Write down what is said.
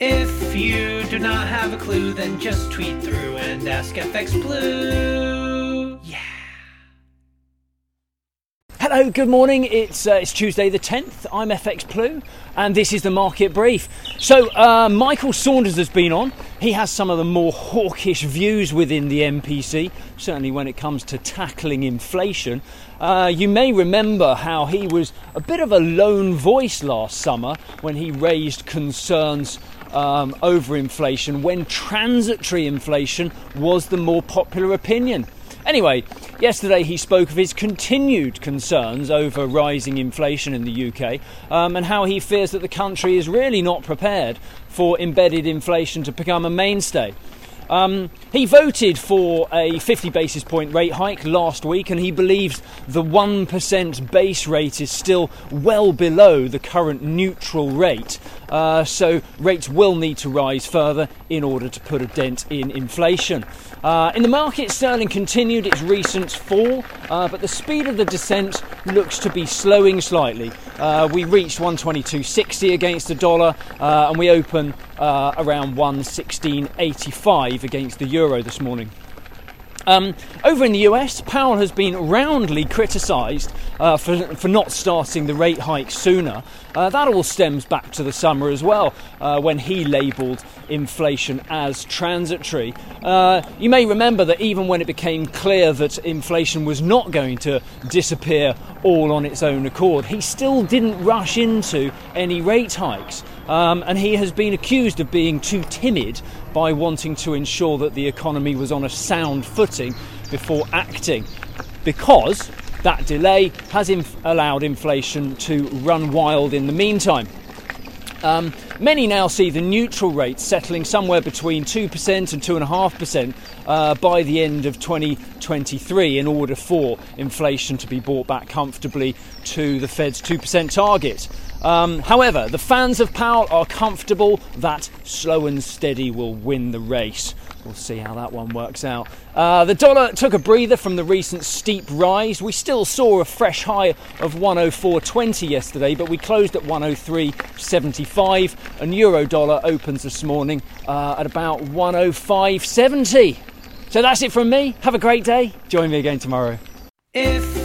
If you do not have a clue, then just tweet through and ask FX Blue. Yeah. Hello, good morning. It's uh, it's Tuesday the 10th. I'm FX Blue, and this is the market brief. So, uh, Michael Saunders has been on. He has some of the more hawkish views within the MPC, certainly when it comes to tackling inflation. Uh, you may remember how he was a bit of a lone voice last summer when he raised concerns um, over inflation when transitory inflation was the more popular opinion. Anyway, yesterday he spoke of his continued concerns over rising inflation in the UK um, and how he fears that the country is really not prepared for embedded inflation to become a mainstay. Um, he voted for a 50 basis point rate hike last week, and he believes the 1% base rate is still well below the current neutral rate. Uh, so rates will need to rise further in order to put a dent in inflation. Uh, in the market, sterling continued its recent fall, uh, but the speed of the descent looks to be slowing slightly. Uh, we reached 122.60 against the dollar, uh, and we open uh, around 116.85 against the euro this morning. Um, over in the US, Powell has been roundly criticised uh, for, for not starting the rate hike sooner. Uh, that all stems back to the summer as well, uh, when he labelled inflation as transitory. Uh, you may remember that even when it became clear that inflation was not going to disappear all on its own accord, he still didn't rush into any rate hikes. Um, and he has been accused of being too timid by wanting to ensure that the economy was on a sound footing before acting. Because that delay has inf- allowed inflation to run wild in the meantime. Um, many now see the neutral rate settling somewhere between 2% and 2.5% uh, by the end of 2023 in order for inflation to be brought back comfortably to the Fed's 2% target. Um, however, the fans of Powell are comfortable that slow and steady will win the race. We'll see how that one works out. Uh, the dollar took a breather from the recent steep rise. We still saw a fresh high of 104.20 yesterday, but we closed at 103.75, and euro dollar opens this morning uh, at about 105.70. So that's it from me. Have a great day. Join me again tomorrow.